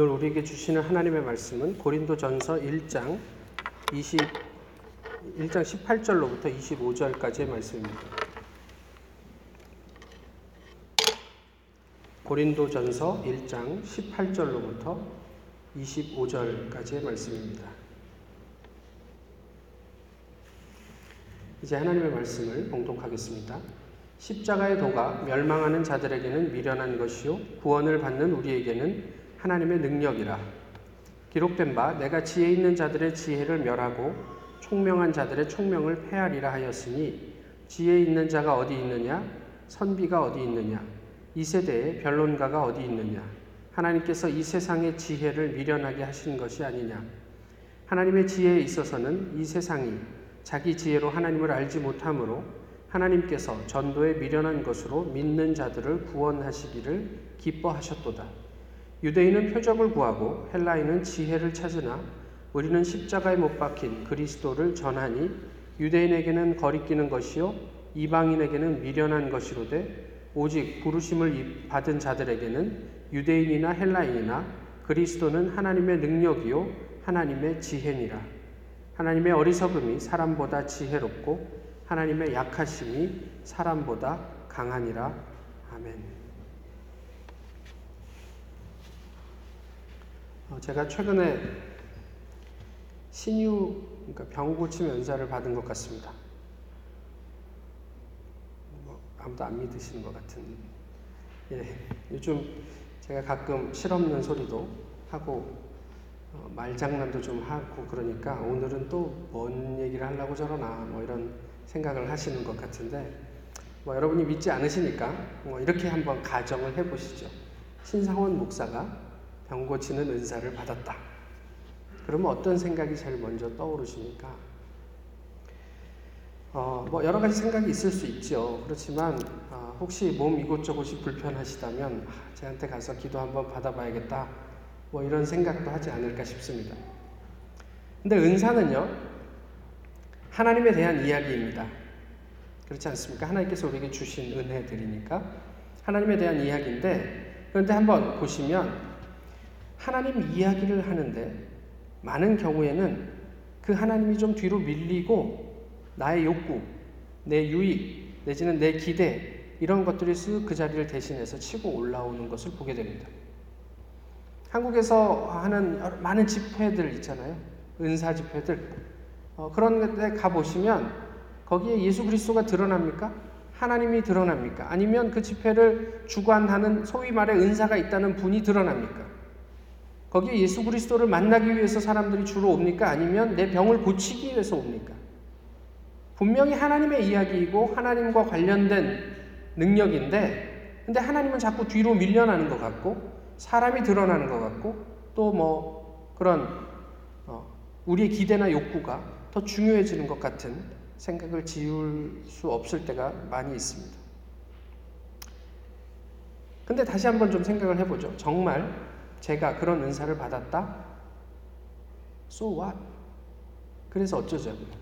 오늘 우리에게 주시는 하나님의 말씀은 고린도전서 1장 20 1장 18절로부터 25절까지의 말씀입니다. 고린도전서 1장 18절로부터 25절까지의 말씀입니다. 이제 하나님의 말씀을 봉독하겠습니다. 십자가의 도가 멸망하는 자들에게는 미련한 것이요 구원을 받는 우리에게는 하나님의 능력이라. 기록된 바 내가 지혜 있는 자들의 지혜를 멸하고 총명한 자들의 총명을 폐하리라 하였으니 지혜 있는 자가 어디 있느냐 선비가 어디 있느냐 이 세대에 변론가가 어디 있느냐 하나님께서 이 세상의 지혜를 미련하게 하신 것이 아니냐 하나님의 지혜에 있어서는 이 세상이 자기 지혜로 하나님을 알지 못하므로 하나님께서 전도에 미련한 것으로 믿는 자들을 구원하시기를 기뻐하셨도다. 유대인은 표적을 구하고 헬라인은 지혜를 찾으나 우리는 십자가에 못 박힌 그리스도를 전하니 유대인에게는 거리끼는 것이요 이방인에게는 미련한 것이로되 오직 부르심을 받은 자들에게는 유대인이나 헬라인이나 그리스도는 하나님의 능력이요 하나님의 지혜니라 하나님의 어리석음이 사람보다 지혜롭고 하나님의 약하심이 사람보다 강하니라 아멘. 제가 최근에 신유 그러니까 병 고침 연사를 받은 것 같습니다. 뭐 아무도 안 믿으시는 것 같은. 예, 요즘 제가 가끔 실없는 소리도 하고 어, 말장난도 좀 하고 그러니까 오늘은 또 뭔 얘기를 하려고 저러나 뭐 이런 생각을 하시는 것 같은데 뭐 여러분이 믿지 않으시니까 뭐 이렇게 한번 가정을 해보시죠. 신상원 목사가 병 고치는 은사를 받았다. 그러면 어떤 생각이 제일 먼저 떠오르십니까? 어, 뭐 여러 가지 생각이 있을 수 있죠. 그렇지만 어, 혹시 몸 이곳저곳이 불편하시다면 아, 제한테 가서 기도 한번 받아봐야겠다. 뭐 이런 생각도 하지 않을까 싶습니다. 근데 은사는요, 하나님에 대한 이야기입니다. 그렇지 않습니까? 하나님께서 우리에게 주신 은혜들이니까 하나님에 대한 이야기인데 그런데 한번 보시면 하나님 이야기를 하는데 많은 경우에는 그 하나님이 좀 뒤로 밀리고 나의 욕구, 내 유익, 내지는 내 기대 이런 것들이 쓱 그 자리를 대신해서 치고 올라오는 것을 보게 됩니다. 한국에서 하는 많은 집회들 있잖아요. 은사 집회들. 어, 그런 데 가보시면 거기에 예수 그리스도가 드러납니까? 하나님이 드러납니까? 아니면 그 집회를 주관하는 소위 말해 은사가 있다는 분이 드러납니까? 거기에 예수 그리스도를 만나기 위해서 사람들이 주로 옵니까? 아니면 내 병을 고치기 위해서 옵니까? 분명히 하나님의 이야기이고 하나님과 관련된 능력인데, 근데 하나님은 자꾸 뒤로 밀려나는 것 같고, 사람이 드러나는 것 같고, 또 뭐 그런 어, 우리의 기대나 욕구가 더 중요해지는 것 같은 생각을 지울 수 없을 때가 많이 있습니다. 근데 다시 한번 좀 생각을 해보죠. 정말 제가 그런 은사를 받았다? So what? 그래서 어쩌자고요?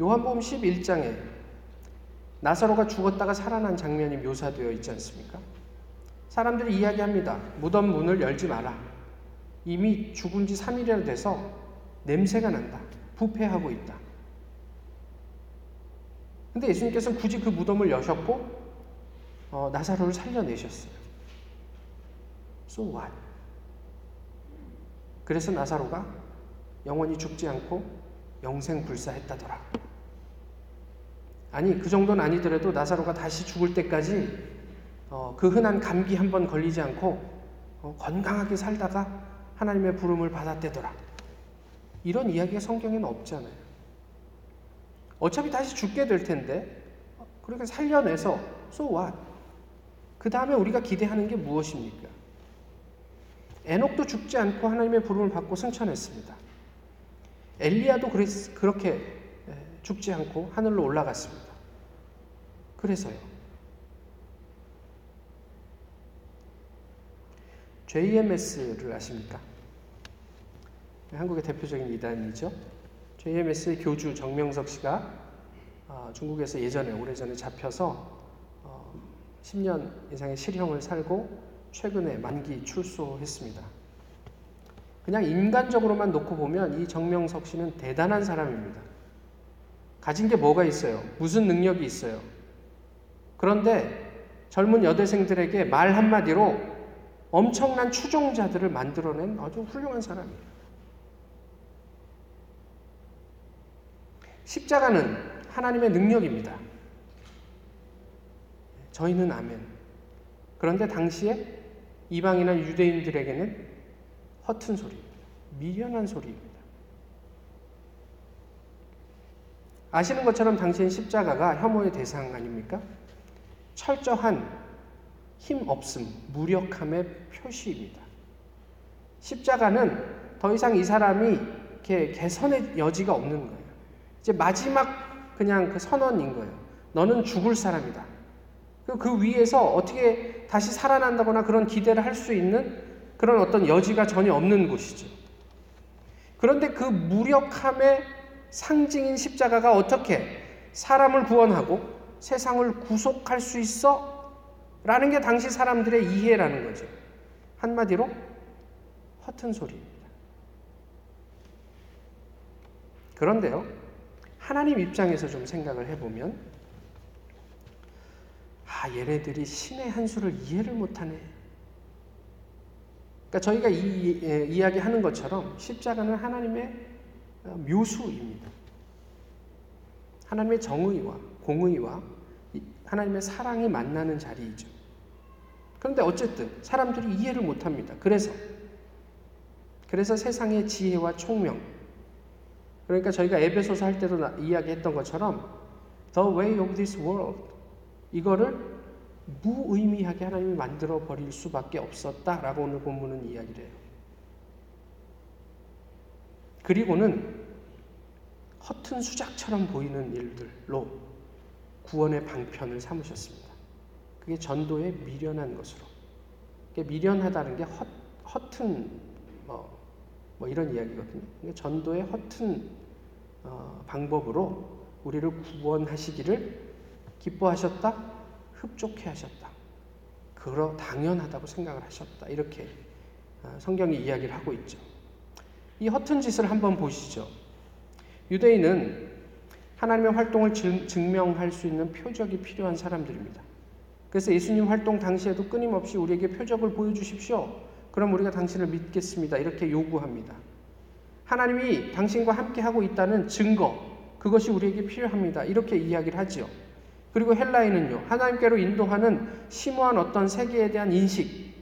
요한복음 11장에 나사로가 죽었다가 살아난 장면이 묘사되어 있지 않습니까? 사람들이 이야기합니다. 무덤 문을 열지 마라. 이미 죽은 지 3일이나 돼서 냄새가 난다. 부패하고 있다. 근데 예수님께서는 굳이 그 무덤을 여셨고 어, 나사로를 살려내셨어요. So what? 그래서 나사로가 영원히 죽지 않고 영생 불사했다더라. 아니 그 정도는 아니더라도 나사로가 다시 죽을 때까지 어, 그 흔한 감기 한 번 걸리지 않고 어, 건강하게 살다가 하나님의 부름을 받았대더라. 이런 이야기가 성경에는 없잖아요. 어차피 다시 죽게 될 텐데 그러니까 살려내서 so what? 그 다음에 우리가 기대하는 게 무엇입니까? 에녹도 죽지 않고 하나님의 부름을 받고 승천했습니다. 엘리야도 그렇게 죽지 않고 하늘로 올라갔습니다. 그래서요. JMS를 아십니까? 한국의 대표적인 이단이죠. JMS의 교주 정명석 씨가 아, 중국에서 예전에 오래전에 잡혀서 10년 어, 이상의 실형을 살고 최근에 만기 출소했습니다. 그냥 인간적으로만 놓고 보면 이 정명석 씨는 대단한 사람입니다. 가진 게 뭐가 있어요? 무슨 능력이 있어요? 그런데 젊은 여대생들에게 말 한마디로 엄청난 추종자들을 만들어낸 아주 훌륭한 사람이에요. 십자가는 하나님의 능력입니다. 저희는 아멘. 그런데 당시에 이방이나 유대인들에게는 허튼 소리입니다. 미련한 소리입니다. 아시는 것처럼 당시엔 십자가가 혐오의 대상 아닙니까? 철저한 힘 없음, 무력함의 표시입니다. 십자가는 더 이상 이 사람이 이렇게 개선의 여지가 없는 거예요. 이제 마지막 그냥 그 선언인 거예요. 너는 죽을 사람이다. 그 위에서 어떻게 다시 살아난다거나 그런 기대를 할 수 있는 그런 어떤 여지가 전혀 없는 곳이죠. 그런데 그 무력함의 상징인 십자가가 어떻게 사람을 구원하고 세상을 구속할 수 있어? 라는 게 당시 사람들의 이해라는 거죠. 한마디로 허튼 소리입니다. 그런데요, 하나님 입장에서 좀 생각을 해보면, 아, 얘네들이 신의 한 수를 이해를 못하네. 그러니까 저희가 이, 예, 이야기하는 것처럼 십자가는 하나님의 어, 묘수입니다. 하나님의 정의와 공의와 하나님의 사랑이 만나는 자리이죠. 그런데 어쨌든 사람들이 이해를 못합니다. 그래서 그래서 세상의 지혜와 총명 그러니까 저희가 에베소서 할 때도 이야기했던 것처럼 the way of this world 이거를 무의미하게 하나님이 만들어 버릴 수밖에 없었다라고 오늘 본문은 이야기를 해요. 그리고는 허튼 수작처럼 보이는 일들로 구원의 방편을 삼으셨습니다. 그게 전도에 미련한 것으로. 미련하다는 게 허, 허튼 뭐, 뭐 이런 이야기거든요. 전도의 허튼 어, 방법으로 우리를 구원하시기를 기뻐하셨다. 흡족해 하셨다. 그러 당연하다고 생각을 하셨다. 이렇게 어, 성경이 이야기를 하고 있죠. 이 허튼 짓을 한번 보시죠. 유대인은 하나님의 활동을 증명할 수 있는 표적이 필요한 사람들입니다. 그래서 예수님 활동 당시에도 끊임없이 우리에게 표적을 보여주십시오. 그럼 우리가 당신을 믿겠습니다. 이렇게 요구합니다. 하나님이 당신과 함께 하고 있다는 증거, 그것이 우리에게 필요합니다. 이렇게 이야기를 하죠. 그리고 헬라인은요, 하나님께로 인도하는 심오한 어떤 세계에 대한 인식,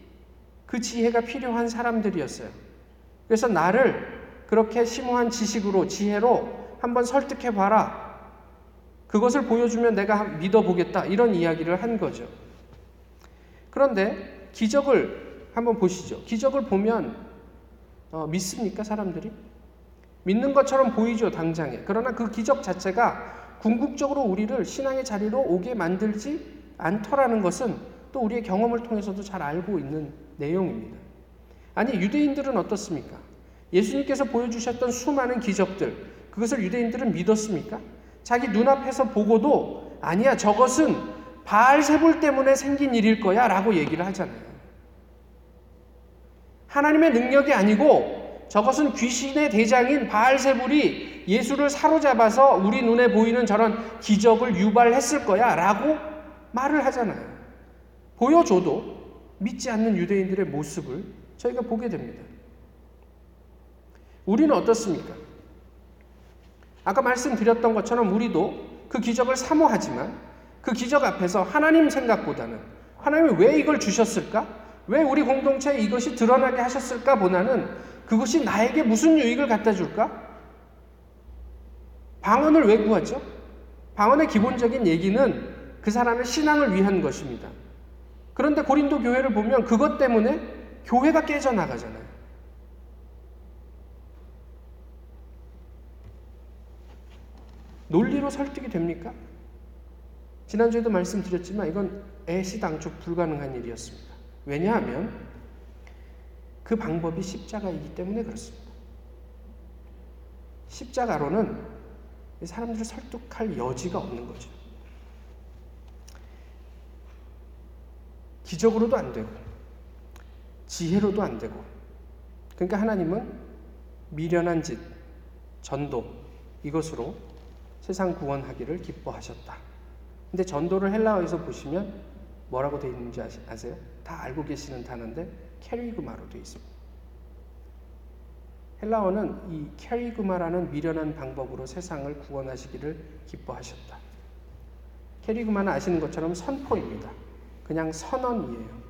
그 지혜가 필요한 사람들이었어요. 그래서 나를 그렇게 심오한 지식으로, 지혜로 한번 설득해 봐라. 그것을 보여주면 내가 믿어보겠다. 이런 이야기를 한 거죠. 그런데 기적을 한번 보시죠. 기적을 보면 어, 믿습니까, 사람들이? 믿는 것처럼 보이죠, 당장에. 그러나 그 기적 자체가 궁극적으로 우리를 신앙의 자리로 오게 만들지 않더라는 것은 또 우리의 경험을 통해서도 잘 알고 있는 내용입니다. 아니, 유대인들은 어떻습니까? 예수님께서 보여주셨던 수많은 기적들, 그것을 유대인들은 믿었습니까? 자기 눈앞에서 보고도 아니야, 저것은 바알세불 때문에 생긴 일일 거야 라고 얘기를 하잖아요. 하나님의 능력이 아니고 저것은 귀신의 대장인 바알세불이 예수를 사로잡아서 우리 눈에 보이는 저런 기적을 유발했을 거야 라고 말을 하잖아요. 보여줘도 믿지 않는 유대인들의 모습을 저희가 보게 됩니다. 우리는 어떻습니까? 아까 말씀드렸던 것처럼 우리도 그 기적을 사모하지만 그 기적 앞에서 하나님 생각보다는 하나님이 왜 이걸 주셨을까? 왜 우리 공동체에 이것이 드러나게 하셨을까? 보다는 그것이 나에게 무슨 유익을 갖다 줄까? 방언을 왜 구하죠? 방언의 기본적인 얘기는 그 사람의 신앙을 위한 것입니다. 그런데 고린도 교회를 보면 그것 때문에 교회가 깨져나가잖아요. 논리로 설득이 됩니까? 지난주에도 말씀드렸지만 이건 애시당초 불가능한 일이었습니다. 왜냐하면 그 방법이 십자가이기 때문에 그렇습니다. 십자가로는 사람들을 설득할 여지가 없는 거죠. 기적으로도 안 되고 지혜로도 안 되고. 그러니까 하나님은 미련한 짓, 전도 이것으로 세상 구원하기를 기뻐하셨다. 근데 전도를 헬라어에서 보시면 뭐라고 되어 있는지 아세요? 다 알고 계시는 단어인데 캐리그마로 되어 있습니다. 헬라어는 이 캐리그마라는 미련한 방법으로 세상을 구원하시기를 기뻐하셨다. 캐리그마는 아시는 것처럼 선포입니다. 그냥 선언이에요.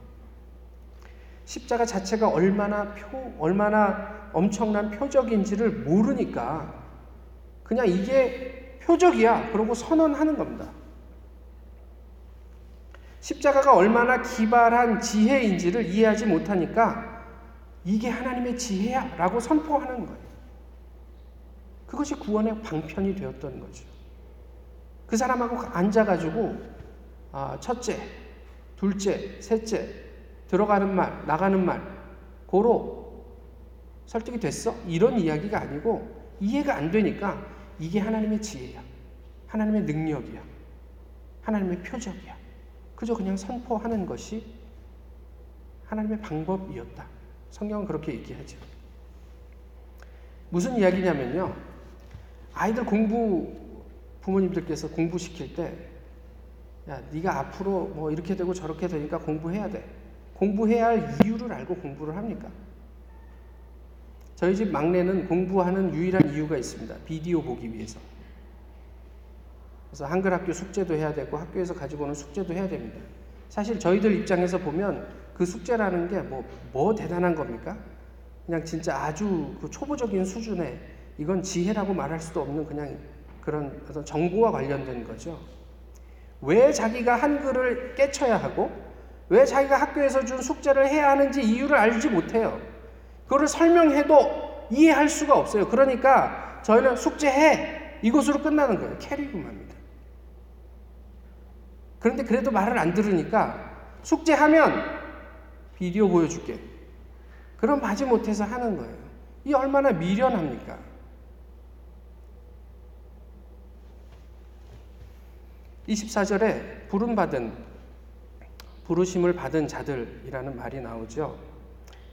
십자가 자체가 얼마나 표, 얼마나 엄청난 표적인지를 모르니까 그냥 이게 표적이야. 그러고 선언하는 겁니다. 십자가가 얼마나 기발한 지혜인지를 이해하지 못하니까 이게 하나님의 지혜야 라고 선포하는 거예요. 그것이 구원의 방편이 되었던 거죠. 그 사람하고 앉아가지고 아, 첫째, 둘째, 셋째 들어가는 말, 나가는 말 고로 설득이 됐어? 이런 이야기가 아니고 이해가 안 되니까 이게 하나님의 지혜야. 하나님의 능력이야. 하나님의 표적이야. 그저 그냥 선포하는 것이 하나님의 방법이었다. 성경은 그렇게 얘기하죠. 무슨 이야기냐면요. 아이들 공부 부모님들께서 공부시킬 때 야, 네가 앞으로 뭐 이렇게 되고 저렇게 되니까 공부해야 돼. 공부해야 할 이유를 알고 공부를 합니까? 저희 집 막내는 공부하는 유일한 이유가 있습니다. 비디오 보기 위해서. 그래서 한글 학교 숙제도 해야 되고 학교에서 가지고 오는 숙제도 해야 됩니다. 사실 저희들 입장에서 보면 그 숙제라는 게 뭐, 뭐 대단한 겁니까? 그냥 진짜 아주 그 초보적인 수준의 이건 지혜라고 말할 수도 없는 그냥 그런 어떤 정보와 관련된 거죠. 왜 자기가 한글을 깨쳐야 하고 왜 자기가 학교에서 준 숙제를 해야 하는지 이유를 알지 못해요. 그거를 설명해도 이해할 수가 없어요. 그러니까 저희는 숙제해 이것으로 끝나는 거예요. 캐리구만입니다. 그런데 그래도 말을 안 들으니까 숙제하면 비디오 보여줄게. 그럼 마지 못해서 하는 거예요. 이 얼마나 미련합니까? (24절에) 부름 받은 부르심을 받은 자들이라는 말이 나오죠.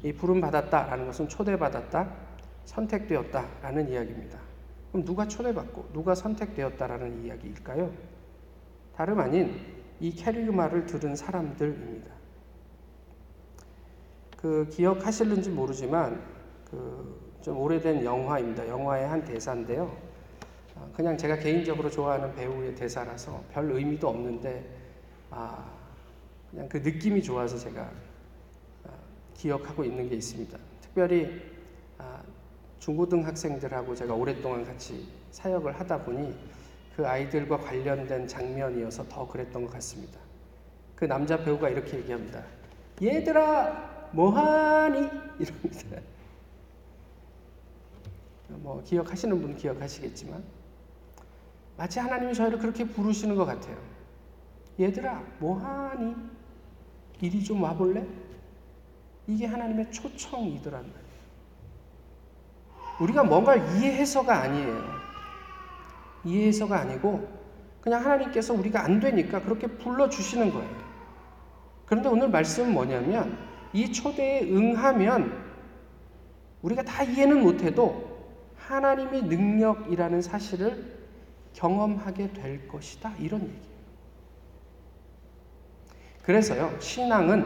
이 부름 받았다라는 것은 초대받았다, 선택되었다라는 이야기입니다. 그럼 누가 초대받고 누가 선택되었다라는 이야기일까요? 다름 아닌 이 캐리그마를 들은 사람들입니다. 그 기억하실는지 모르지만 그 좀 오래된 영화입니다. 영화의 한 대사인데요. 어, 그냥 제가 개인적으로 좋아하는 배우의 대사라서 별 의미도 없는데 아 그냥 그 느낌이 좋아서 제가 아, 기억하고 있는 게 있습니다. 특별히 아, 중고등 학생들하고 제가 오랫동안 같이 사역을 하다 보니 그 아이들과 관련된 장면이어서 더 그랬던 것 같습니다. 그 남자 배우가 이렇게 얘기합니다. 얘들아, 뭐하니? 이럽니다. 뭐, 기억하시는 분 기억하시겠지만, 마치 하나님이 저희를 그렇게 부르시는 것 같아요. 얘들아, 뭐하니? 이리 좀 와볼래? 이게 하나님의 초청이더란 말이에요. 우리가 뭔가를 이해해서가 아니에요. 이해해서가 아니고 그냥 하나님께서 우리가 안 되니까 그렇게 불러주시는 거예요. 그런데 오늘 말씀은 뭐냐면 이 초대에 응하면 우리가 다 이해는 못해도 하나님의 능력이라는 사실을 경험하게 될 것이다. 이런 얘기예요. 그래서요, 신앙은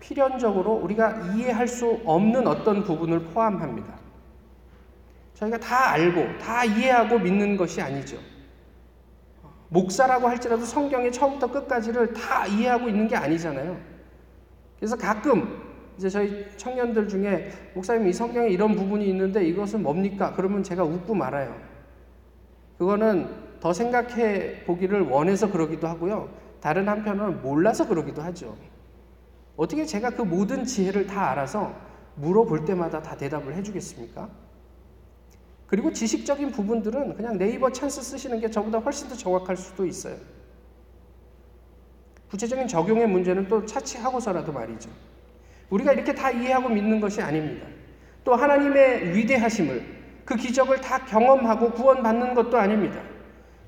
필연적으로 우리가 이해할 수 없는 어떤 부분을 포함합니다. 저희가 다 알고 다 이해하고 믿는 것이 아니죠. 목사라고 할지라도 성경의 처음부터 끝까지를 다 이해하고 있는 게 아니잖아요. 그래서 가끔 이제 저희 청년들 중에 목사님 이 성경에 이런 부분이 있는데 이것은 뭡니까? 그러면 제가 웃고 말아요. 그거는 더 생각해 보기를 원해서 그러기도 하고요. 다른 한편은 몰라서 그러기도 하죠. 어떻게 제가 그 모든 지혜를 다 알아서 물어볼 때마다 다 대답을 해주겠습니까? 그리고 지식적인 부분들은 그냥 네이버 찬스 쓰시는 게 저보다 훨씬 더 정확할 수도 있어요. 구체적인 적용의 문제는 또 차치하고서라도 말이죠. 우리가 이렇게 다 이해하고 믿는 것이 아닙니다. 또 하나님의 위대하심을 그 기적을 다 경험하고 구원받는 것도 아닙니다.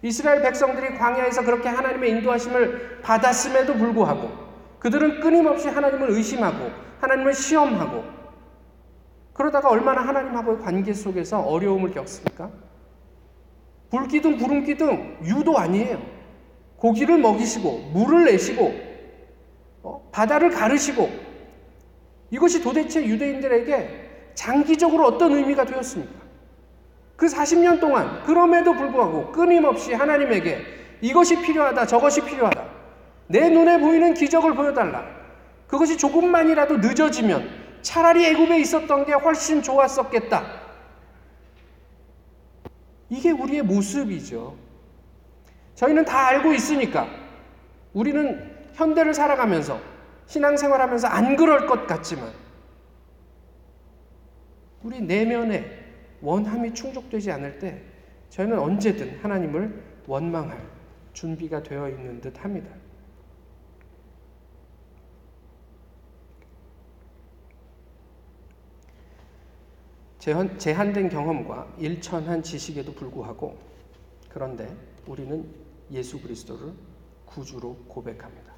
이스라엘 백성들이 광야에서 그렇게 하나님의 인도하심을 받았음에도 불구하고 그들은 끊임없이 하나님을 의심하고 하나님을 시험하고 그러다가 얼마나 하나님하고의 관계 속에서 어려움을 겪습니까? 불기둥 구름기둥 유도 아니에요. 고기를 먹이시고 물을 내시고 어? 바다를 가르시고 이것이 도대체 유대인들에게 장기적으로 어떤 의미가 되었습니까? 그 40년 동안 그럼에도 불구하고 끊임없이 하나님에게 이것이 필요하다 저것이 필요하다 내 눈에 보이는 기적을 보여달라 그것이 조금만이라도 늦어지면 차라리 애굽에 있었던 게 훨씬 좋았었겠다 이게 우리의 모습이죠. 저희는 다 알고 있으니까 우리는 현대를 살아가면서 신앙생활 하면서 안 그럴 것 같지만 우리 내면에 원함이 충족되지 않을 때 저희는 언제든 하나님을 원망할 준비가 되어 있는 듯 합니다. 제한된 경험과 일천한 지식에도 불구하고 그런데 우리는 예수 그리스도를 구주로 고백합니다.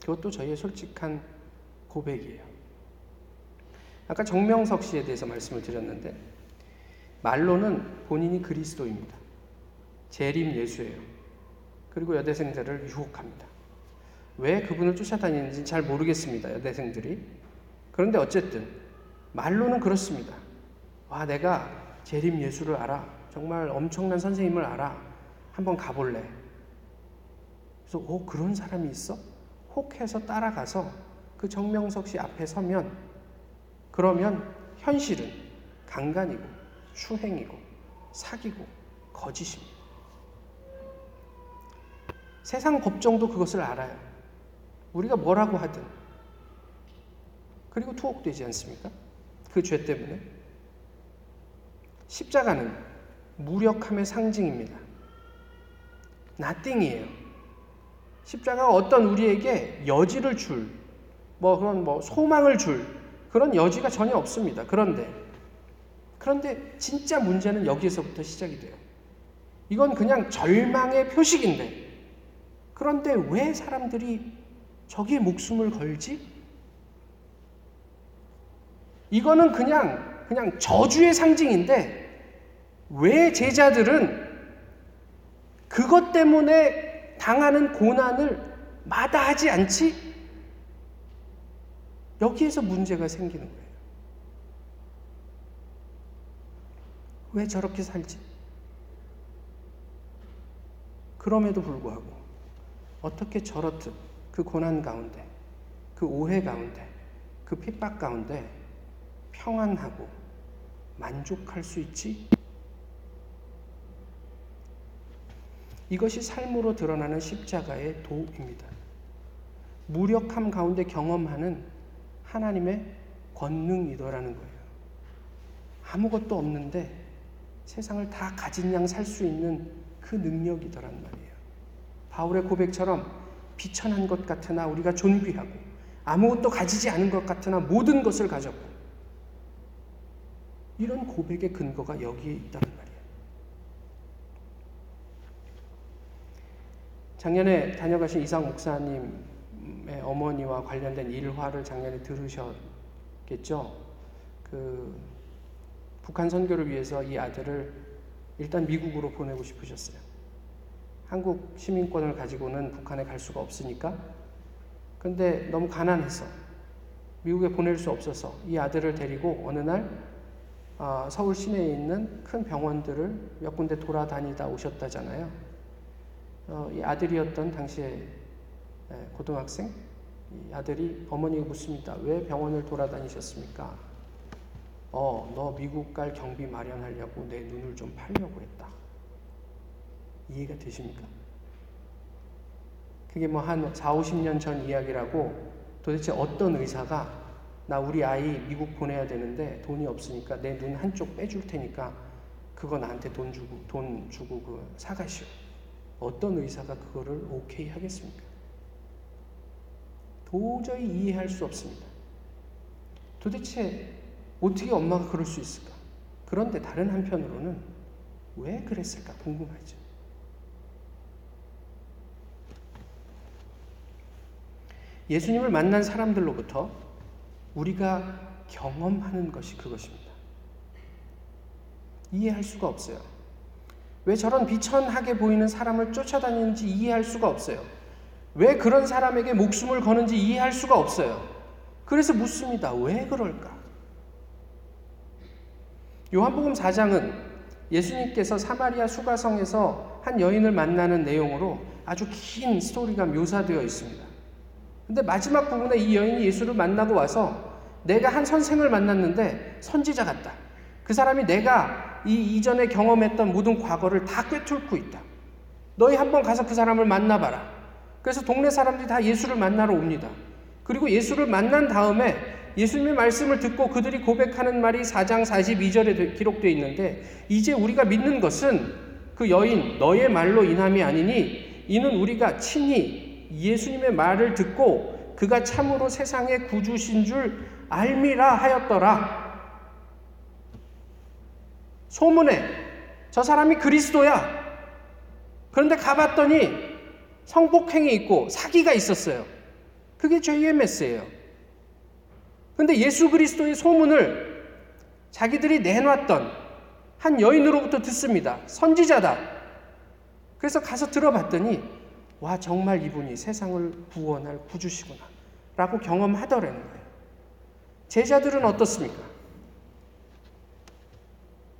그것도 저희의 솔직한 고백이에요. 아까 정명석 씨에 대해서 말씀을 드렸는데 말로는 본인이 그리스도입니다. 재림 예수예요. 그리고 여대생들을 유혹합니다. 왜 그분을 쫓아다니는지 잘 모르겠습니다. 여대생들이. 그런데 어쨌든 말로는 그렇습니다. 와, 내가 재림 예수를 알아. 정말 엄청난 선생님을 알아. 한번 가볼래. 그래서, 오, 그런 사람이 있어? 혹 해서 따라가서 그 정명석 씨 앞에 서면, 그러면 현실은 강간이고, 추행이고, 사기고, 거짓입니다. 세상 법정도 그것을 알아요. 우리가 뭐라고 하든. 그리고 투옥되지 않습니까? 그 죄 때문에. 십자가는 무력함의 상징입니다. 나띵이에요. 십자가가 어떤 우리에게 여지를 줄, 뭐 그런 뭐 소망을 줄 그런 여지가 전혀 없습니다. 그런데, 그런데 진짜 문제는 여기에서부터 시작이 돼요. 이건 그냥 절망의 표식인데, 그런데 왜 사람들이 저기에 목숨을 걸지? 이거는 그냥 그냥 저주의 상징인데 왜 제자들은 그것 때문에 당하는 고난을 마다하지 않지? 여기에서 문제가 생기는 거예요. 왜 저렇게 살지? 그럼에도 불구하고 어떻게 저렇듯 그 고난 가운데, 그 오해 가운데, 그 핍박 가운데 평안하고 만족할 수 있지? 이것이 삶으로 드러나는 십자가의 도입니다. 무력함 가운데 경험하는 하나님의 권능이더라는 거예요. 아무것도 없는데 세상을 다 가진 양 살 수 있는 그 능력이더란 말이에요. 바울의 고백처럼 비천한 것 같으나 우리가 존귀하고 아무것도 가지지 않은 것 같으나 모든 것을 가졌고 이런 고백의 근거가 여기에 있다는 말이에요. 작년에 다녀가신 이상 목사님의 어머니와 관련된 일화를 작년에 들으셨겠죠. 그 북한 선교를 위해서 이 아들을 일단 미국으로 보내고 싶으셨어요. 한국 시민권을 가지고는 북한에 갈 수가 없으니까. 근데 너무 가난해서 미국에 보낼 수 없어서 이 아들을 데리고 어느 날 어, 서울 시내에 있는 큰 병원들을 몇 군데 돌아다니다 오셨다잖아요. 어, 이 아들이었던 당시에 고등학생, 이 아들이 어머니가 묻습니다. 왜 병원을 돌아다니셨습니까? 어, 너 미국 갈 경비 마련하려고 내 눈을 좀 팔려고 했다. 이해가 되십니까? 그게 뭐 한 4, 50년 전 이야기라고 도대체 어떤 의사가 나 우리 아이 미국 보내야 되는데 돈이 없으니까 내 눈 한쪽 빼줄 테니까 그거 나한테 돈 주고 돈 주고 그 사가시오. 어떤 의사가 그거를 오케이 하겠습니까? 도저히 이해할 수 없습니다. 도대체 어떻게 엄마가 그럴 수 있을까? 그런데 다른 한편으로는 왜 그랬을까 궁금하죠. 예수님을 만난 사람들로부터 우리가 경험하는 것이 그것입니다. 이해할 수가 없어요. 왜 저런 비천하게 보이는 사람을 쫓아다니는지 이해할 수가 없어요. 왜 그런 사람에게 목숨을 거는지 이해할 수가 없어요. 그래서 묻습니다. 왜 그럴까? 요한복음 4장은 예수님께서 사마리아 수가성에서 한 여인을 만나는 내용으로 아주 긴 스토리가 묘사되어 있습니다. 근데 마지막 부분에 이 여인이 예수를 만나고 와서 내가 한 선생을 만났는데 선지자 같다. 그 사람이 내가 이 이전에 경험했던 모든 과거를 다 꿰뚫고 있다. 너희 한번 가서 그 사람을 만나봐라. 그래서 동네 사람들이 다 예수를 만나러 옵니다. 그리고 예수를 만난 다음에 예수님의 말씀을 듣고 그들이 고백하는 말이 4장 42절에 기록되어 있는데 이제 우리가 믿는 것은 그 여인 너의 말로 인함이 아니니 이는 우리가 친히 예수님의 말을 듣고 그가 참으로 세상의 구주신 줄 알미라 하였더라. 소문에 저 사람이 그리스도야. 그런데 가봤더니 성폭행이 있고 사기가 있었어요. 그게 JMS예요. 근데 예수 그리스도의 소문을 자기들이 내놨던 한 여인으로부터 듣습니다. 선지자다. 그래서 가서 들어봤더니 와 정말 이분이 세상을 구원할 구주시구나 라고 경험하더라는 거예요. 제자들은 어떻습니까?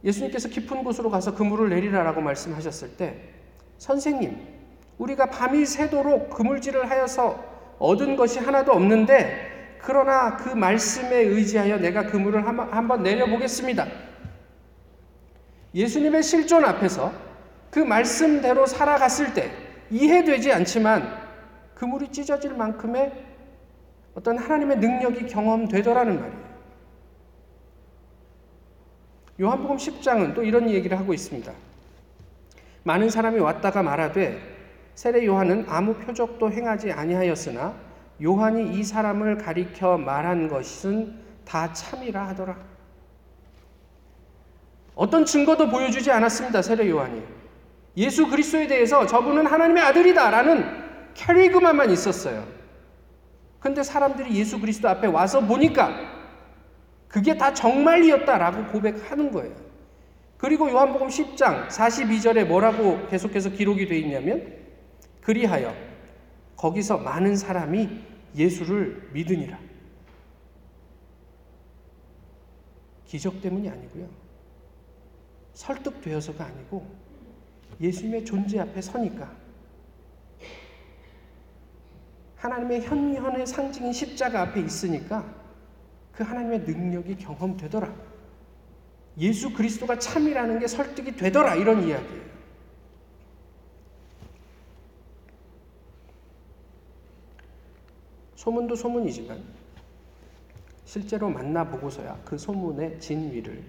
예수님께서 깊은 곳으로 가서 그물을 내리라라고 말씀하셨을 때 선생님 우리가 밤이 새도록 그물질을 하여서 얻은 것이 하나도 없는데 그러나 그 말씀에 의지하여 내가 그물을 한번 내려보겠습니다. 예수님의 실존 앞에서 그 말씀대로 살아갔을 때 이해되지 않지만 그물이 찢어질 만큼의 어떤 하나님의 능력이 경험되더라는 말이에요. 요한복음 10장은 또 이런 얘기를 하고 있습니다. 많은 사람이 왔다가 말하되 세례 요한은 아무 표적도 행하지 아니하였으나 요한이 이 사람을 가리켜 말한 것은 다 참이라 하더라. 어떤 증거도 보여주지 않았습니다. 세례 요한이. 예수 그리스도에 대해서 저분은 하나님의 아들이다라는 캐리그만만 있었어요. 근데 사람들이 예수 그리스도 앞에 와서 보니까 그게 다 정말이었다라고 고백하는 거예요. 그리고 요한복음 10장 42절에 뭐라고 계속해서 기록이 되어 있냐면 그리하여 거기서 많은 사람이 예수를 믿으니라. 기적 때문이 아니고요. 설득되어서가 아니고 예수님의 존재 앞에 서니까 하나님의 현현의 상징인 십자가 앞에 있으니까 그 하나님의 능력이 경험되더라. 예수 그리스도가 참이라는 게 설득이 되더라. 이런 이야기예요. 소문도 소문이지만 실제로 만나보고서야 그 소문의 진위를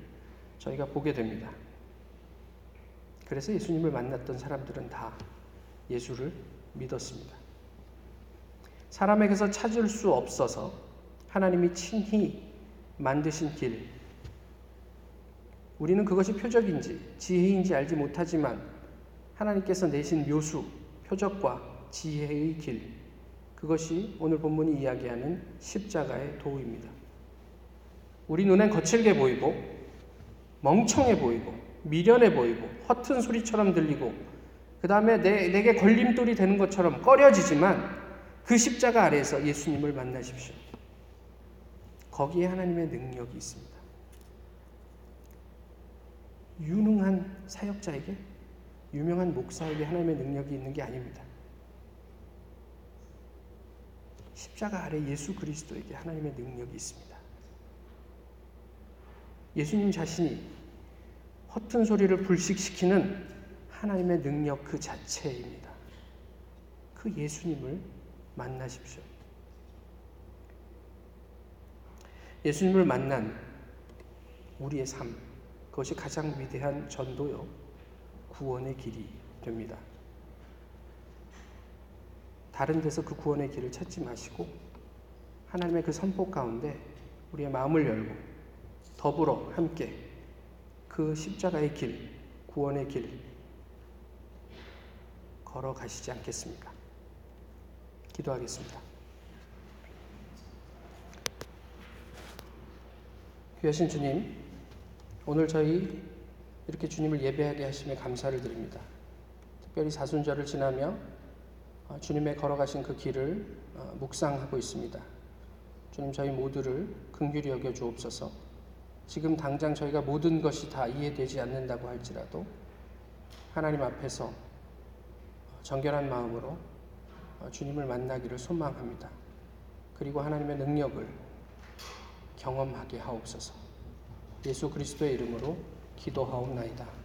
저희가 보게 됩니다. 그래서 예수님을 만났던 사람들은 다 예수를 믿었습니다. 사람에게서 찾을 수 없어서 하나님이 친히 만드신 길. 우리는 그것이 표적인지 지혜인지 알지 못하지만 하나님께서 내신 묘수, 표적과 지혜의 길. 그것이 오늘 본문이 이야기하는 십자가의 도입니다. 우리 눈엔 거칠게 보이고 멍청해 보이고 미련해 보이고 허튼 소리처럼 들리고 그 다음에 내게 걸림돌이 되는 것처럼 꺼려지지만 그 십자가 아래에서 예수님을 만나십시오. 거기에 하나님의 능력이 있습니다. 유능한 사역자에게, 유명한 목사에게 하나님의 능력이 있는 게 아닙니다. 십자가 아래 예수 그리스도에게 하나님의 능력이 있습니다. 예수님 자신이 허튼 소리를 불식시키는 하나님의 능력 그 자체입니다. 그 예수님을 만나십시오. 예수님을 만난 우리의 삶, 그것이 가장 위대한 전도요, 구원의 길이 됩니다. 다른 데서 그 구원의 길을 찾지 마시고, 하나님의 그 선포 가운데 우리의 마음을 열고, 더불어 함께 그 십자가의 길, 구원의 길, 걸어가시지 않겠습니까? 기도하겠습니다. 귀하신 주님, 오늘 저희 이렇게 주님을 예배하게 하심에 감사를 드립니다. 특별히 사순절을 지나며 어, 주님의 걸어가신 그 길을 어, 묵상하고 있습니다. 주님 저희 모두를 긍휼히 여겨 주옵소서. 지금 당장 저희가 모든 것이 다 이해되지 않는다고 할지라도 하나님 앞에서 정결한 마음으로 어, 주님을 만나기를 소망합니다. 그리고 하나님의 능력을 경험하게 하옵소서. 예수 그리스도의 이름으로 기도하옵나이다.